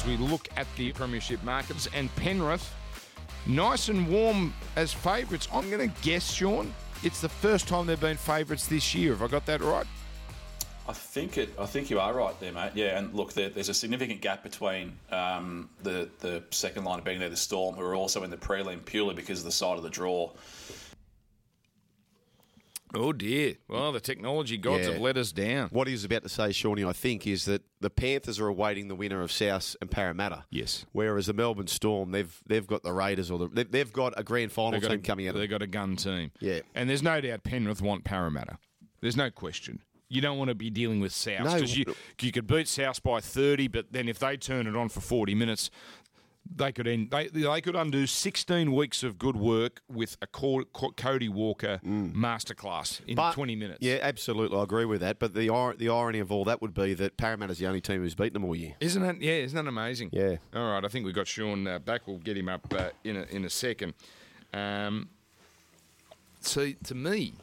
as we look at the Premiership markets. And Penrith, nice and warm as favourites. I'm going to guess, Sean, it's the first time they've been favourites this year. Have I got that right? I think it. I think you are right there, mate. Yeah, and look, there, there's a significant gap between um, the the second line of being there, the Storm, who are also in the prelim purely because of the side of the draw. Oh dear. Well, the technology gods Yeah. have let us down. What he was about to say, Shawnee, I think, is that the Panthers are awaiting the winner of South and Parramatta. Yes. Whereas the Melbourne Storm, they've they've got the Raiders or the they've, got a grand final team a, coming out. they've got a gun team. Yeah. And there's no doubt Penrith want Parramatta. There's no question. You don't want to be dealing with South No. because you, you could beat South by 30, but then if they turn it on for 40 minutes, they could end, they, they could undo 16 weeks of good work with a Co- Co- Cody Walker masterclass in Mm. But- 20 minutes. Yeah, absolutely, I agree with that. But the the irony of all that would be that Parramatta's the only team who's beaten them all year. Isn't that yeah? Isn't that amazing? Yeah. All right, I think we've got Sean uh, back. We'll get him up uh, in a, in a second. Um, see, to me,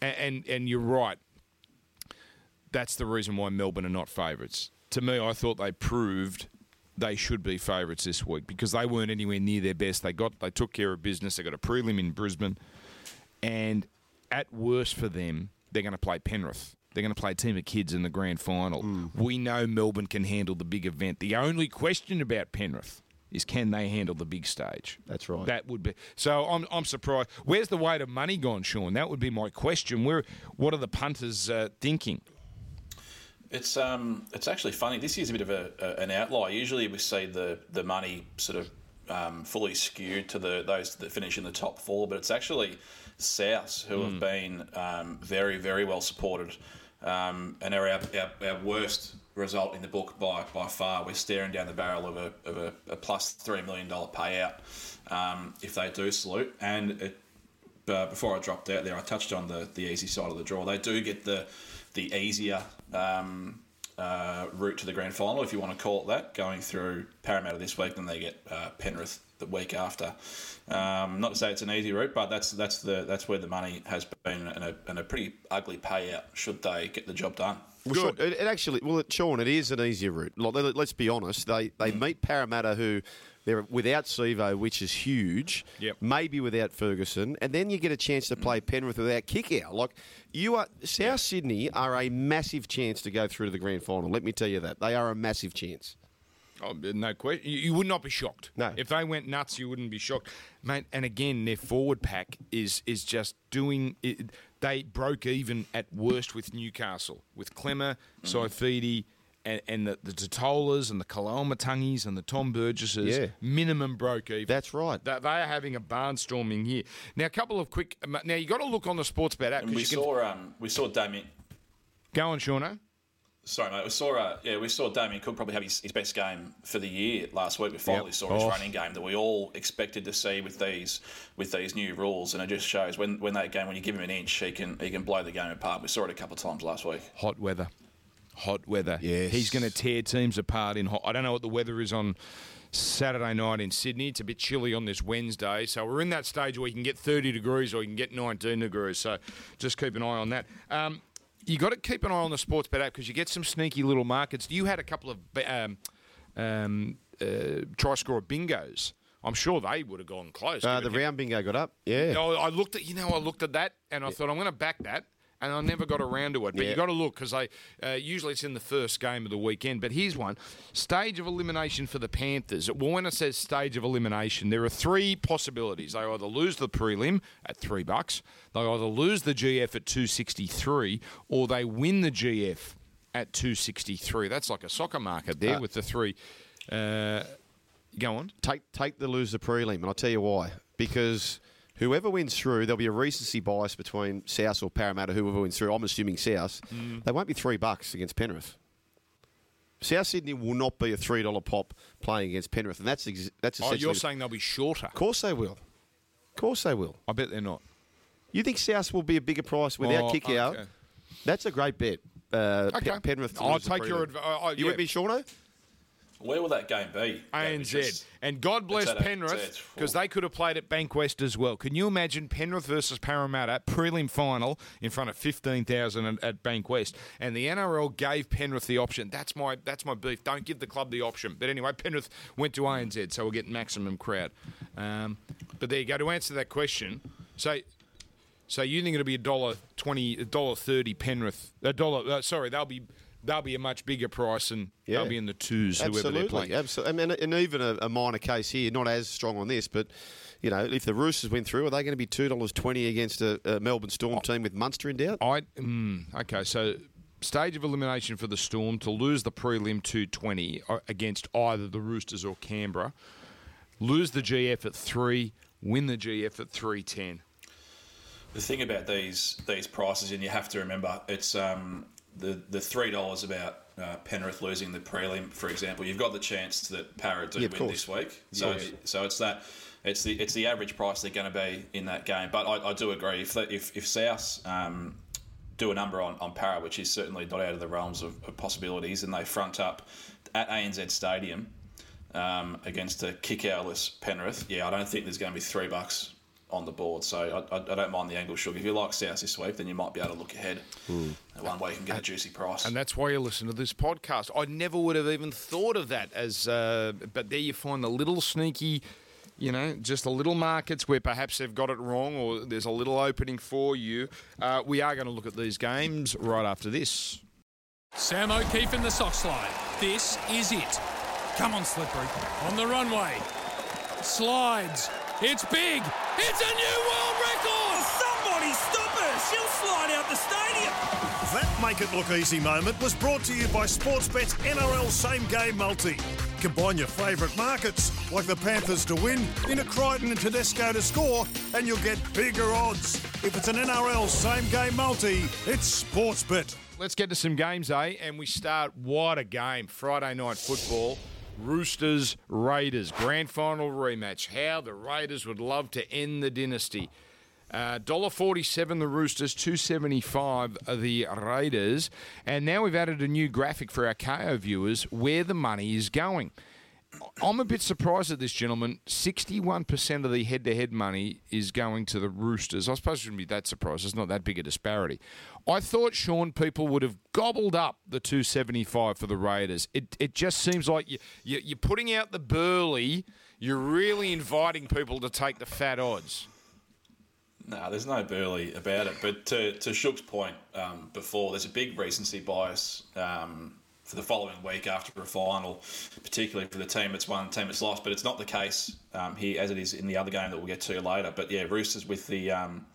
and, and and you're right. That's the reason why Melbourne are not favourites. To me, I thought they proved they should be favourites this week because they weren't anywhere near their best. They got they took care of business. They got a prelim in Brisbane, and at worst for them, they're going to play Penrith. They're going to play a team of kids in the grand final. We know Melbourne can handle the big event. The only question about Penrith is can they handle the big stage? That's right. That would be so. I'm, I'm surprised. Where's the weight of money gone, Sean? That would be my question. Where what are the punters uh, thinking? It's um, it's actually funny. This year's a bit of a, a, an outlier. Usually, we see the the money sort of um, fully skewed to the those that finish in the top four, but it's actually South who have been um, very very well supported, um, and are our, our, our worst result in the book by by far. We're staring down the barrel of a of a, a plus three million dollar payout um, if they do salute, and it uh, before I dropped out there, I touched on the, the easy side of the draw. They do get the the easier um, uh, route to the grand final, if you want to call it that, going through Parramatta this week. Then they get uh, Penrith the week after. Um, not to say it's an easy route, but that's that's the that's where the money has been, and a, and a pretty ugly payout should they get the job done. Well, sure, it, it actually, well, it, Sean, it is an easier route. Like, let- let's be honest. They they meet Parramatta, who they're without Sivo, which is huge. Yep. Maybe without Ferguson, and then you get a chance to play Penrith without kick out. Like you are, South Sydney are a massive chance to go through to the grand final. Let me tell you that they are a massive chance. Oh, no question. You, would not be shocked. No. If they went nuts, you wouldn't be shocked, mate. And again, their forward pack is is just doing. It, they broke even at worst with Newcastle, with Clemmer, mm. Saifidi, and, and the, the Tatolas and the Koloamatangis and the Tom Burgesses. Yeah. Minimum broke even. That's right. They, they are having a barnstorming year. Now, a couple of quick. Now, you got to look on the sports bet app And we because can saw um, we saw Damien. go on, Shauno. Sorry, mate. We saw uh, yeah, we saw Damien Cook probably have his, his best game for the year last week. We finally Yep. saw his Oh. running game that we all expected to see with these with these new rules, and it just shows when when that game when you give him an inch, he can he can blow the game apart. We saw it a couple of times last week. Hot weather. Hot weather. Yes. He's going to tear teams apart in hot. I don't know what the weather is on Saturday night in Sydney. It's a bit chilly on this Wednesday. So we're in that stage where you can get 30 degrees or you can get 19 degrees. So just keep an eye on that. Um, you got to keep an eye on the Sportsbet app because you get some sneaky little markets. You had a couple of um, um, uh, try score bingos. I'm sure they would have gone close. Uh, the round bingo got up. Yeah. no, I looked at you know I looked at that and I thought I'm going to back that, and I never got around to it. But Yeah. you got to look because they uh, usually it's in the first game of the weekend. But here's one: stage of elimination for the Panthers. Well, when it says stage of elimination, there are three possibilities. They either lose the prelim at three bucks, they either lose the GF at two sixty three, or they win the GF at two sixty three. That's like a soccer market there Uh, with the three. Uh, go on. take take the loser prelim, and I'll tell you why. Because whoever wins through, there'll be a recency bias between South or Parramatta. Whoever wins through, I'm assuming South. Mm. They won't be three bucks against Penrith. South Sydney will not be a three dollar pop playing against Penrith, and that's ex- that's Oh, you're saying they'll be shorter? of course they will. Of course they will. I bet they're not. You think South will be a bigger price without Oh, Kikau? okay. That's a great bet. Uh, Okay. Penrith. I'll take your advice. adv- You with me, Shauno? Where will that game be? ANZ. Because- And God bless Penrith because they could have played at Bankwest as well. Can you imagine Penrith versus Parramatta prelim final in front of fifteen thousand at, at Bankwest? And the NRL gave Penrith the option. That's my that's my beef. Don't give the club the option. But anyway, Penrith went to ANZ, so we'll get maximum crowd. Um, but there you go. To answer that question, so. So you think it'll be a dollar twenty, a dollar thirty Penrith, a dollar? Uh, sorry, they'll be they'll be a much bigger price, and Yeah. they'll be in the twos. Whoever they're Absolutely, playing. absolutely. I mean, and even a, a minor case here, not as strong on this, but you know, if the Roosters went through, are they going to be two dollars twenty against a, a Melbourne Oh. Storm team with Munster in doubt? I mm, okay. So stage of elimination for the Storm to lose the prelim two twenty uh, against either the Roosters or Canberra, lose the GF at three, win the GF at three ten. The thing about these these prices, and you have to remember, it's um, the the three dollars about uh, Penrith losing the prelim, for example. You've got the chance that Para do Yeah, win course. this week, so Yes. so it's that. It's the it's the average price they're going to be in that game, but I, I do agree if they, if if South um, do a number on, on Para, which is certainly not out of the realms of, of possibilities, and they front up at ANZ Stadium um, against a Kikau-less Penrith, yeah, I don't think there's going to be three bucks on the board. So I, I, I don't mind the angle shook. If you like South this week, then you might be able to look ahead one way you can get a juicy price. And that's why you listen to this podcast. I never would have even thought of that as, uh, but there you find the little sneaky, you know, just the little markets where perhaps they've got it wrong or there's a little opening for you. Uh, we are going to look at these games right after this. Sam O'Keefe in the sock slide. This is it. Come on, Slippery. On the runway. Slides. It's big. It's a new world record. Somebody stop her! She'll slide out the stadium! That Make It Look Easy moment was brought to you by Sportsbet's NRL Same Game Multi. Combine your favourite markets, like the Panthers to win, into Crichton and Tedesco to score, and you'll get bigger odds. If it's an NRL Same Game Multi, it's Sportsbet. Let's get to some games, eh? And we start. What a game! Friday night football. Roosters Raiders grand final rematch. How the Raiders would love to end the dynasty. Uh, Dollar forty-seven the Roosters, two seventy-five the Raiders, and now we've added a new graphic for our KO viewers where the money is going. I'm a bit surprised at this, gentlemen. 61% of the head to head money is going to the Roosters. I suppose I shouldn't be that surprised. It's not that big a disparity. I thought, Sean, people would have gobbled up the 275 for the Raiders. It, it just seems like you, you, you're putting out the burly, you're really inviting people to take the fat odds. No, there's no burly about it. But to, to Shook's point um, before, there's a big recency bias um, for the following week after a final, particularly for the team that's won, team that's lost. But it's not the case um, here as it is in the other game that we'll get to later. But yeah, Roosters with the um,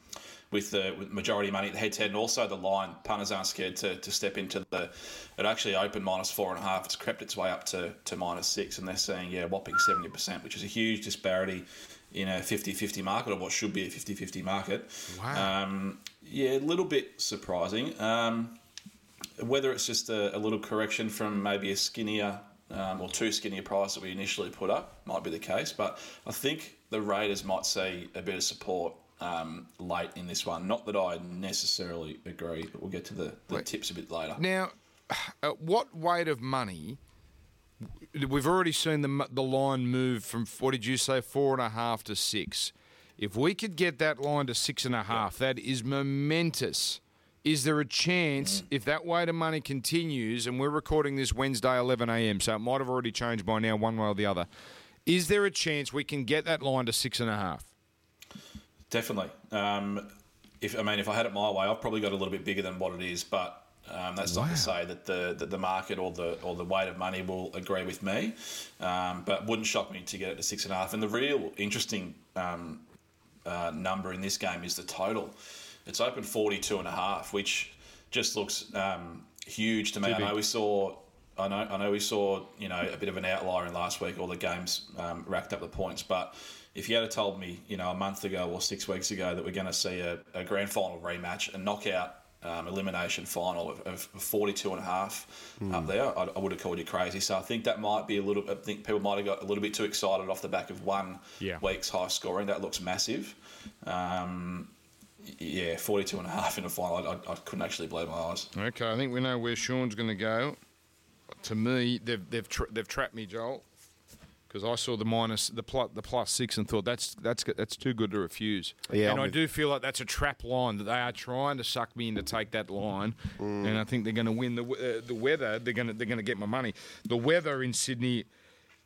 with the with majority money at the head to head, and also the line. Punters aren't scared to, to step into the. It actually opened minus four and a half. It's crept its way up to, to minus six, and they're saying yeah, whopping seventy percent, which is a huge disparity in a 50-50 market, or what should be a 50-50 market. Wow. Um, yeah, a little bit surprising. Um, whether it's just a, a little correction from maybe a skinnier um, or too skinny a price that we initially put up might be the case, but I think the Raiders might see a bit of support um, late in this one. Not that I necessarily agree, but we'll get to the, the tips a bit later. Now, at what weight of money? We've already seen the the line move from what did you say four and a half to six. If we could get that line to six and a half, that is momentous. Is there a chance if that weight of money continues, and we're recording this Wednesday 11 a.m., so it might have already changed by now, one way or the other? Is there a chance we can get that line to six and a half? Definitely. Um, if I mean, if I had it my way, I've probably got a little bit bigger than what it is, but um, that's not to say that the that the market or the or the weight of money will agree with me. Um, but wouldn't shock me to get it to six and a half. And the real interesting um, uh, number in this game is the total. It's open 42 and a half, which just looks um, huge to me. I know we saw. I know, I know we saw, you know, a bit of an outlier in last week. All the games um, racked up the points, but if you had told me, you know, a month ago or six weeks ago that we're going to see a, a grand final rematch, a knockout um, elimination final of, of 42 and a half up there, I, I would have called you crazy. So I think that might be a little. I think people might have got a little bit too excited off the back of one Yeah. week's high scoring. That looks massive. Um, yeah, 42 and a half in a final. I, I, I couldn't actually believe my eyes. Okay, I think we know where Sean's going to go. to me, they've they've tra- they've trapped me, Joel, because I saw the minus the plus the plus six and thought that's that's that's too good to refuse. Yeah, and I'm I with- do feel like that's a trap line that they are trying to suck me in to take that line, Mm. and I think they're going to win the uh, the weather. They're going to they're going to get my money. The weather in Sydney.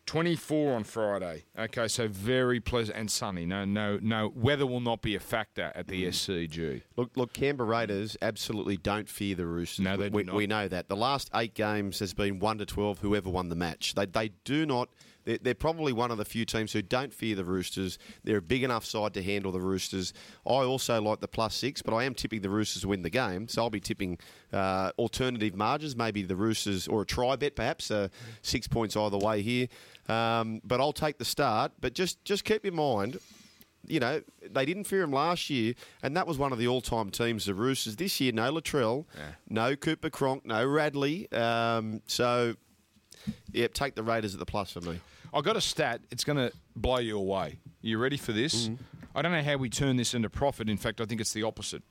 24 on Friday. Okay, so very pleasant and sunny. No, no, no. Weather will not be a factor at Mm. the SCG. Look, look, Canberra Raiders absolutely don't fear the Roosters. No, they we, not. we know that. The last eight games has been one to twelve. Whoever won the match, they they do not. They're, they're probably one of the few teams who don't fear the Roosters. They're a big enough side to handle the Roosters. I also like the plus six, but I am tipping the Roosters to win the game. So I'll be tipping uh, alternative margins, maybe the Roosters or a try bet, perhaps uh, six points either way here. Um, but I'll take the start. But just just keep in mind you know, they didn't fear him last year, and that was one of the all-time teams, the Roosters. This year, no Latrell, no Cooper Cronk, no Radley. Um, so, yeah, take the Raiders at the plus for me. I got a stat. It's going to blow you away. You ready for this? I don't know how we turn this into profit. In fact, I think it's the opposite.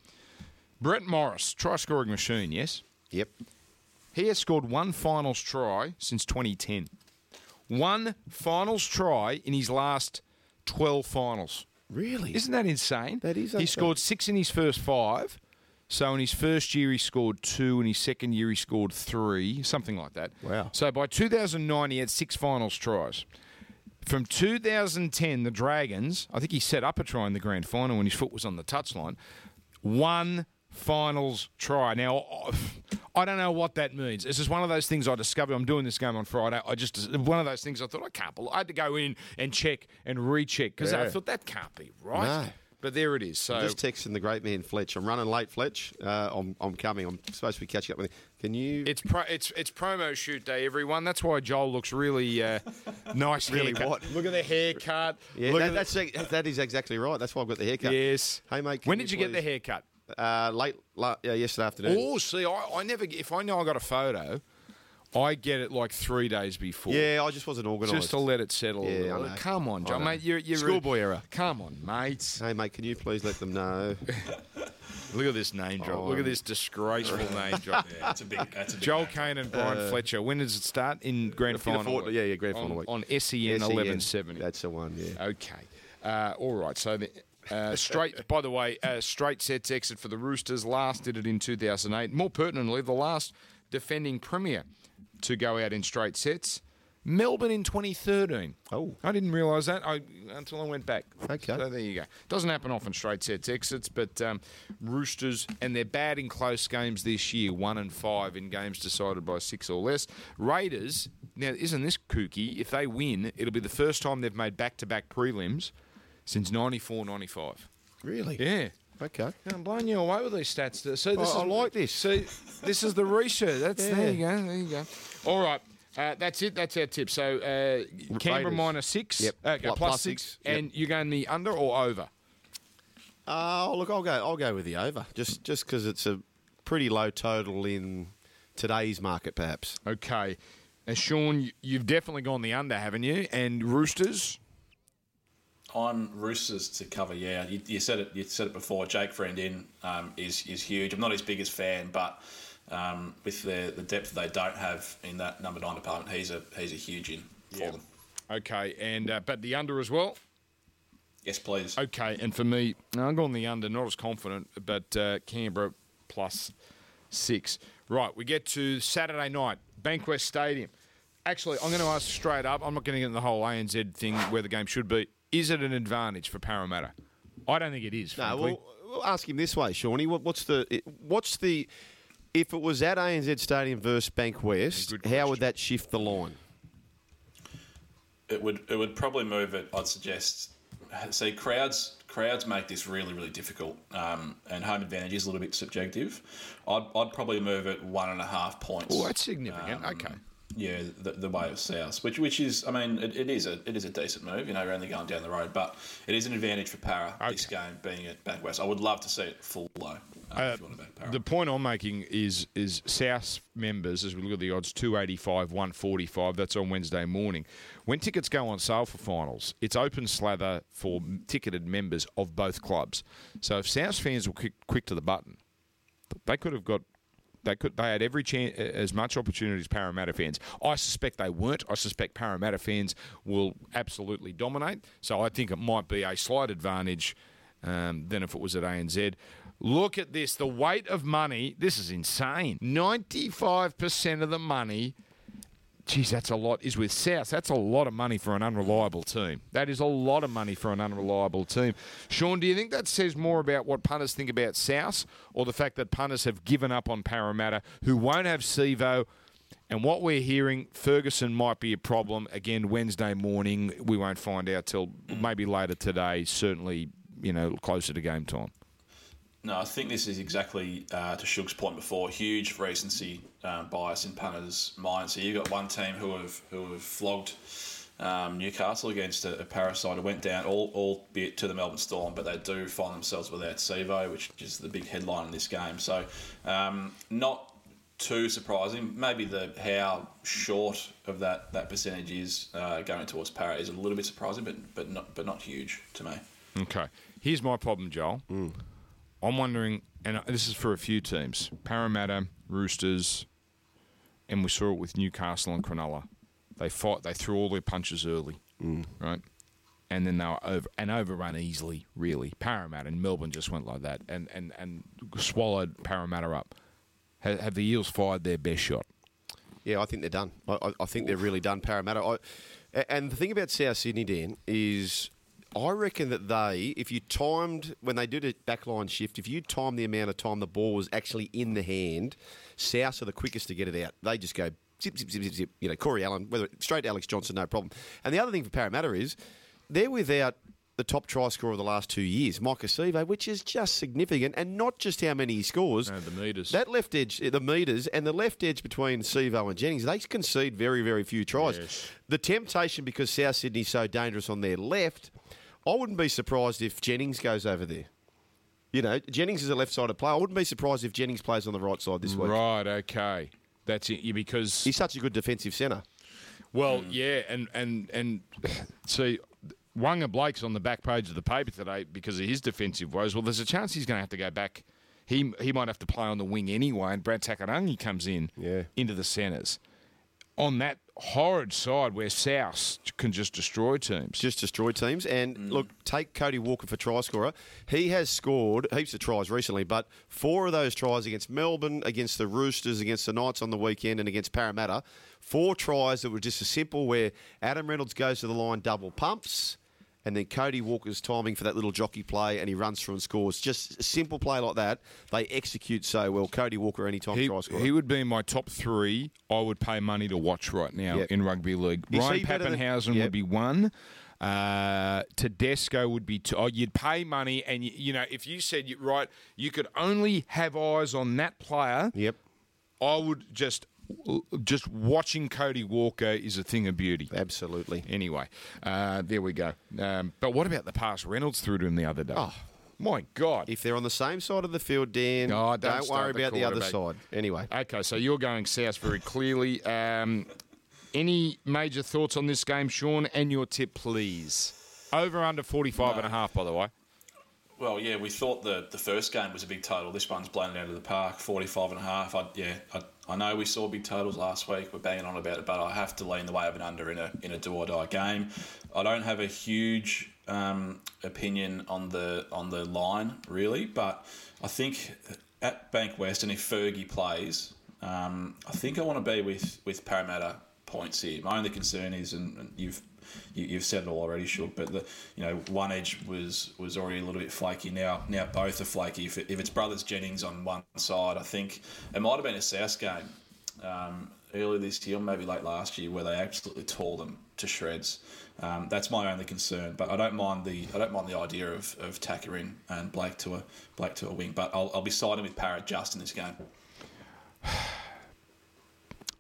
Brett Morris, try scoring machine, yes? Yep. He has scored one finals try since 2010. One finals try in his last 12 finals. Really? Isn't that insane? That is He scored six in his first five. So in his first year he scored two, in his second year he scored three, something like that. Wow. So by 2009 he had six finals tries. From 2010, the Dragons, I think he set up a try in the grand final when his foot was on the touchline. One finals try. Now, I don't know what that means. This is one of those things I discovered. I'm doing this game on Friday. I just, one of those things I thought, I can't believe. I had to go in and check and recheck because I thought that can't be right. No. But there it is. So Just texting the great man Fletch. I'm running late, Fletch. Uh, I'm, I'm coming. I'm supposed to be catching up with you. Can you? It's pro, it's it's promo shoot day, everyone. That's why Joel looks really uh, nice. Really haircut. what? Look at the haircut. yeah, that, at that's that is exactly right. That's why I've got the haircut. yes. Hey, mate. When did you get the haircut? Uh, late, la- yeah, yesterday afternoon. Oh, see, I, I never. If I know I got a photo, I get it like three days before. Yeah, I just wasn't organised. Just to let it settle. a Yeah, little. Know. Come on, I Joel, know. mate. You're, you're Schoolboy era. Come on, mate. Hey, mate, can you please let them know? Look at this name drop. Oh, Look at this disgraceful name drop. Yeah, that's a big. That's a big Joel name. Caine and Bryan Fletcher. When does it start? In grand In final. fort- week? yeah, yeah, grand on, final week. on E SEN SEN. eleven seventy. That's the one, yeah. Okay. Uh, all right. So the. Uh, straight. By the way, uh, straight sets exit for the Roosters. Last did it in 2008. More pertinently, the last defending premier to go out in straight sets. Melbourne in 2013. Oh. I didn't realise that I, until I went back. Okay. So there you go. Doesn't happen often straight sets exits, but um, Roosters and they're bad in close games this year. One and five in games decided by six or less. Raiders. Now, isn't this kooky? If they win, it'll be the first time they've made back-to-back prelims since 94-95. Really? Yeah. Okay. Yeah, I'm blowing you away with these stats. So this I- I is, like this. See, this is the research. That's there you go. There you go. All right. Uh, that's it. That's our tip. So uh, Canberra minus six. Yep. Uh, Plus- plus six. six. Yep. And you're going the under or over? Oh, look, I'll go. I'll go with the over, just just because it's a pretty low total in today's market, perhaps. Okay. Uh, Sean, you've definitely gone the under, haven't you? And Roosters. I'm Roosters to cover. Yeah, you, you said it. You said it before. Jake Friend in um, is is huge. I'm not his biggest fan, but um, with the the depth they don't have in that number nine department, he's a he's a huge in for them. Okay. And uh, but the under as well. Yes, please. Okay. And for me, I'm going the under. Not as confident, but uh, Canberra plus six. Right. We get to Saturday night, Bankwest Stadium. Actually, I'm going to ask straight up. I'm not going to get into the whole ANZ thing where the game should be. Is it an advantage for Parramatta? I don't think it is. No, frankly. well, we'll ask him this way, Shawnee. What, what's the what's the if it was at ANZ Stadium versus Bankwest, how would that shift the line? It would it would probably move it. I'd suggest. See, crowds crowds make this really really difficult, um, and home advantage is a little bit subjective. I'd, I'd probably move it one and a half points. Oh, that's significant. Um, okay. Yeah, the, the way of south, which which is, I mean, it, it is a it is a decent move. You know, you're only going down the road, but it is an advantage for Para this game being at Bankwest. I would love to see it full low. Uh, if uh, you want to back Para. The point I'm making is is South members, as we look at the odds, 285, 145. That's on Wednesday morning. When tickets go on sale for finals, it's open slather for ticketed members of both clubs. So if South fans were quick, quick to the button, they could have got They could. They had every chance, as much opportunity as Parramatta fans. I suspect they weren't. I suspect Parramatta fans will absolutely dominate. So I think it might be a slight advantage um, than if it was at ANZ. Look at this. The weight of money. This is insane. Ninety-five percent of the money Geez, that's a lot. Is with South. That's a lot of money for an unreliable team. That is a lot of money for an unreliable team. Sean, do you think that says more about what punters think about South, or the fact that punters have given up on Parramatta, who won't have Sivo? And what we're hearing, Ferguson might be a problem again Wednesday morning. We won't find out till maybe later today. Certainly, you know, closer to game time. No, I think this is exactly uh, to Shug's point before. Huge recency um, bias in punters' mind. So you've got one team who have who have flogged um, Newcastle against a, a Parra side who went down, all albeit to the Melbourne Storm, but they do find themselves without Sivo, which is the big headline in this game. So um, not too surprising. Maybe the how short of that, that percentage is uh, going towards Para is a little bit surprising, but but not but not huge to me. Okay, here's my problem, Joel. I'm wondering, and this is for a few teams: Parramatta, Roosters, and we saw it with Newcastle and Cronulla. They fought. They threw all their punches early, mm. right? And then they were over and overrun easily. Really, Parramatta and Melbourne just went like that, and and and swallowed Parramatta up. Have, have the Eels fired their best shot? Yeah, I think they're done. I, I- think they're really done. Parramatta. I, and the thing about South Sydney, Dan, is I reckon that they, if you timed when they did a backline shift, if you timed the amount of time the ball was actually in the hand, South are the quickest to get it out. They just go zip, zip, zip, zip, zip. You know, Corey Allan, whether straight to Alex Johnston, no problem. And the other thing for Parramatta is they're without the top try scorer of the last two years, Maika Sivo, which is just significant, and not just how many he scores. No, the meters. That left edge, the meters, and the left edge between Sivo and Jennings, they concede very, very few tries. Yes. The temptation, because South Sydney's so dangerous on their left, I wouldn't be surprised if Jennings goes over there. You know, Jennings is a left-sided player. I wouldn't be surprised if Jennings plays on the right side this week. Right. Okay. That's it. Because He's such a good defensive centre. Well, yeah, and and and see, Waqa Blake's on the back page of the paper today because of his defensive woes. Well, there's a chance he's going to have to go back. He he might have to play on the wing anyway, and Brad Takairangi comes in Yeah. into the centres on that horrid side where South can just destroy teams. just destroy teams. And mm. look, take Cody Walker for try scorer. He has scored heaps of tries recently, but four of those tries against Melbourne, against the Roosters, against the Knights on the weekend, and against Parramatta, four tries that were just as simple where Adam Reynolds goes to the line, double pumps. And then Cody Walker's timing for that little jockey play, and he runs through and scores. Just a simple play like that, they execute so well. Cody Walker, anytime He, try scorer. he would be in my top three. I would pay money to watch right now Yep. in rugby league. Is Ryan better than- Yep. would be one. Uh, Tedesco would be two. Oh, you'd pay money, and you, you know if you said you right, you could only have eyes on that player. yep. I would just just watching Cody Walker is a thing of beauty. Absolutely. Anyway, uh, there we go. Um, but what about the pass Reynolds threw to him the other day? Oh, my God. If they're on the same side of the field, Dan, Oh, don't don't, worry the about the other side. Anyway. Okay, so you're going south very clearly. Um, any major thoughts on this game, Sean, and your tip, please? Over under 45 and a half, by the way. Well, yeah, we thought the the first game was a big total. This one's blown it out of the park, 45 and a half. I, yeah, I, I know we saw big totals last week. We're banging on about it, but I have to lean the way of an under in a in a do or die game. I don't have a huge um, opinion on the on the line really, but I think at Bankwest and if Fergie plays, um, I think I want to be with with Parramatta points here. My only concern is, and, and you've you, you've said it all already, Shook, but the you know one edge was was already a little bit flaky. Now now both are flaky. If, it, if it's brothers Jennings on one side, I think it might have been a South game um, earlier this year, maybe late last year, where they absolutely tore them to shreds. Um, that's my only concern, but I don't mind the I don't mind the idea of of Tacker in and Blake to a Blake to a wing, but I'll, I'll be siding with Parrot just in this game.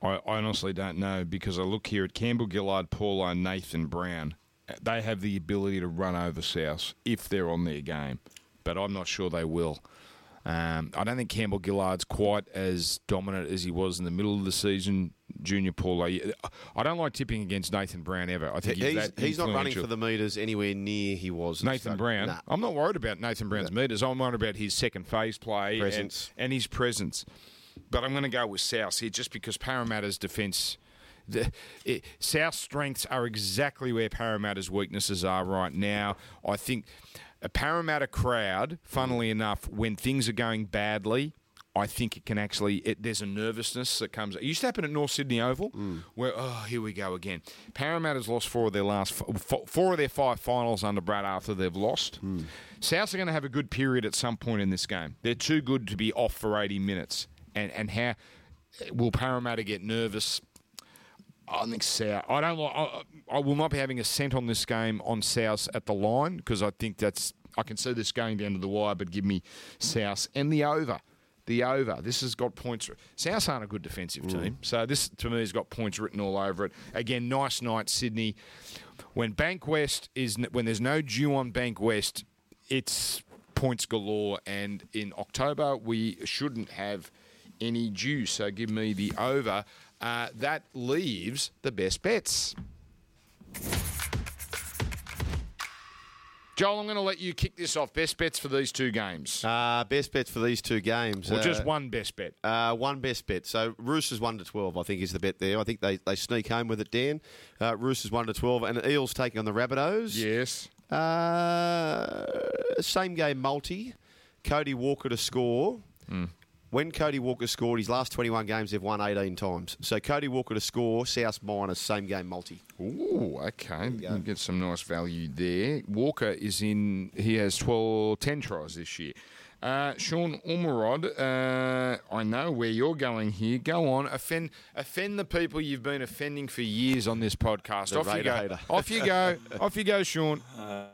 I honestly don't know because I look here at Campbell Gillard, Paulo, Nathan Brown. They have the ability to run over South if they're on their game, but I'm not sure they will. Um, I don't think Campbell Gillard's quite as dominant as he was in the middle of the season. Junior Paulo, I don't like tipping against Nathan Brown ever. I think he's, He's, he's not running for the meters anywhere near he was. Nathan start. Brown. Nah. I'm not worried about Nathan Brown's meters. I'm worried about his second phase play and, and his presence. But I'm going to go with South here just because Parramatta's defence. The, it, South's strengths are exactly where Parramatta's weaknesses are right now. I think a Parramatta crowd, funnily enough, when things are going badly, I think it can actually. It, there's a nervousness that comes. It used to happen at North Sydney Oval, mm. where oh, here we go again. Parramatta's lost four of their last f- four of their five finals under Brad Arthur. They've lost. Mm. Souths are going to have a good period at some point in this game. They're too good to be off for 80 minutes. And and how will Parramatta get nervous? I think South. I don't. I, I will not be having a cent on this game on South at the line because I think that's. I can see this going down to the wire, but give me South and the over. The over. This has got points. South aren't a good defensive mm. team, so this to me has got points written all over it. Again, nice night, Sydney. When Bankwest is when there's no dew on Bankwest, it's points galore. And in October, we shouldn't have any juice. So give me the over. Uh, that leaves the best bets. Joel, I'm going to let you kick this off. Best bets for these two games. Uh, best bets for these two games. or Uh, just one best bet. Uh, one best bet. So Roosters one to twelve, I think, is the bet there. I think they, they sneak home with it, Dan. Uh, Roosters one to twelve, and Eels taking on the Rabbitohs. Yes. Uh, same game multi. Cody Walker to score. When Cody Walker scored his last 21 games, they've won 18 times. So Cody Walker to score, South minus, same game multi. Ooh, okay. You can get some nice value there. Walker is in, he has 12, 10 tries this year. Uh, Sean Ormerod, uh, I know where you're going here. Go on, offend offend the people you've been offending for years on this podcast. The Off you go. hater. Off you go. Off you go, Sean. Uh,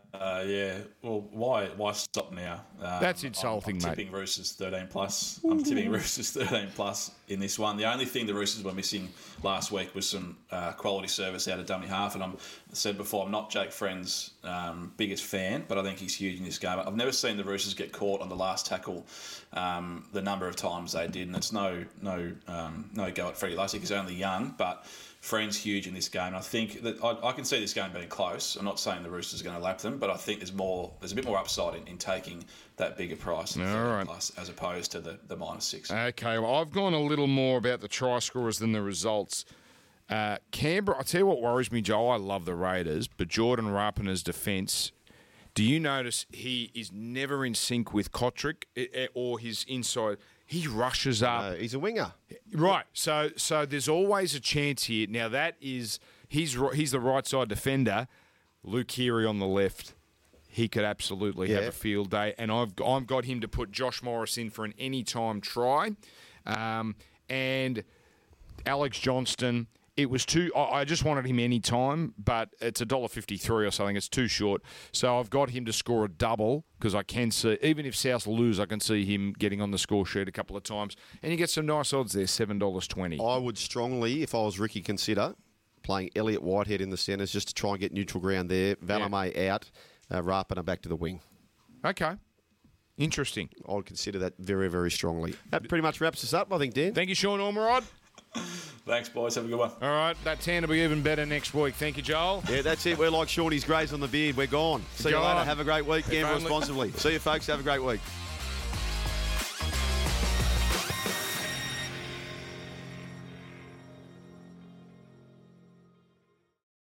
yeah. Well, why why stop now? Um, That's insulting, I'm, I'm mate. tipping Roosters 13 plus. I'm tipping Roosters 13 plus in this one. The only thing the Roosters were missing last week was some uh, quality service out of dummy half. And I'm I said before, I'm not Jake Friend's um, biggest fan, but I think he's huge in this game. I've never seen the Roosters get caught on the last tackle um, the number of times they did, and it's no no um, no go at Freddy Lussick. He's only young, but. Friend's huge in this game. And I think that I, I can see this game being close. I'm not saying the Roosters are going to lap them, but I think there's more. There's a bit more upside in, in taking that bigger price, All 30 right. plus, as opposed to the, the minus six. Okay, well, I've gone a little more about the try scorers than the results. Uh, Canberra, I tell you what worries me, Joe. I love the Raiders, but Jordan Rapana's defence. Do you notice he is never in sync with Kotrick eh, eh, or his inside? He rushes up. Uh, he's a winger. Right. So so there's always a chance here. Now that is he's he's the right side defender. Luke Keary on the left. He could absolutely have a field day, and I've I've got him to put Josh Morris in for an anytime try, um, and Alex Johnston. It was too. I I just wanted him any time, but it's a dollar fifty three or something. It's too short. So I've got him to score a double because I can see even if South lose, I can see him getting on the score sheet a couple of times, and you get some nice odds there, seven dollars twenty. I would strongly, if I was Ricky, consider playing Elliot Whitehead in the centres just to try and get neutral ground there. Valame out, uh, Rapana back to the wing. Okay, interesting. I would consider that very, very strongly. That pretty much wraps us up, I think, Dan. Thank you, Sean Ormerod. Thanks, boys. Have a good one. All right, that tan will be even better next week. Thank you, Joel. Yeah, that's it. We're like Shorty's grays on the beard. We're gone. See you Gone. later. Have a great week. Gamble responsibly. See you, folks. Have a great week.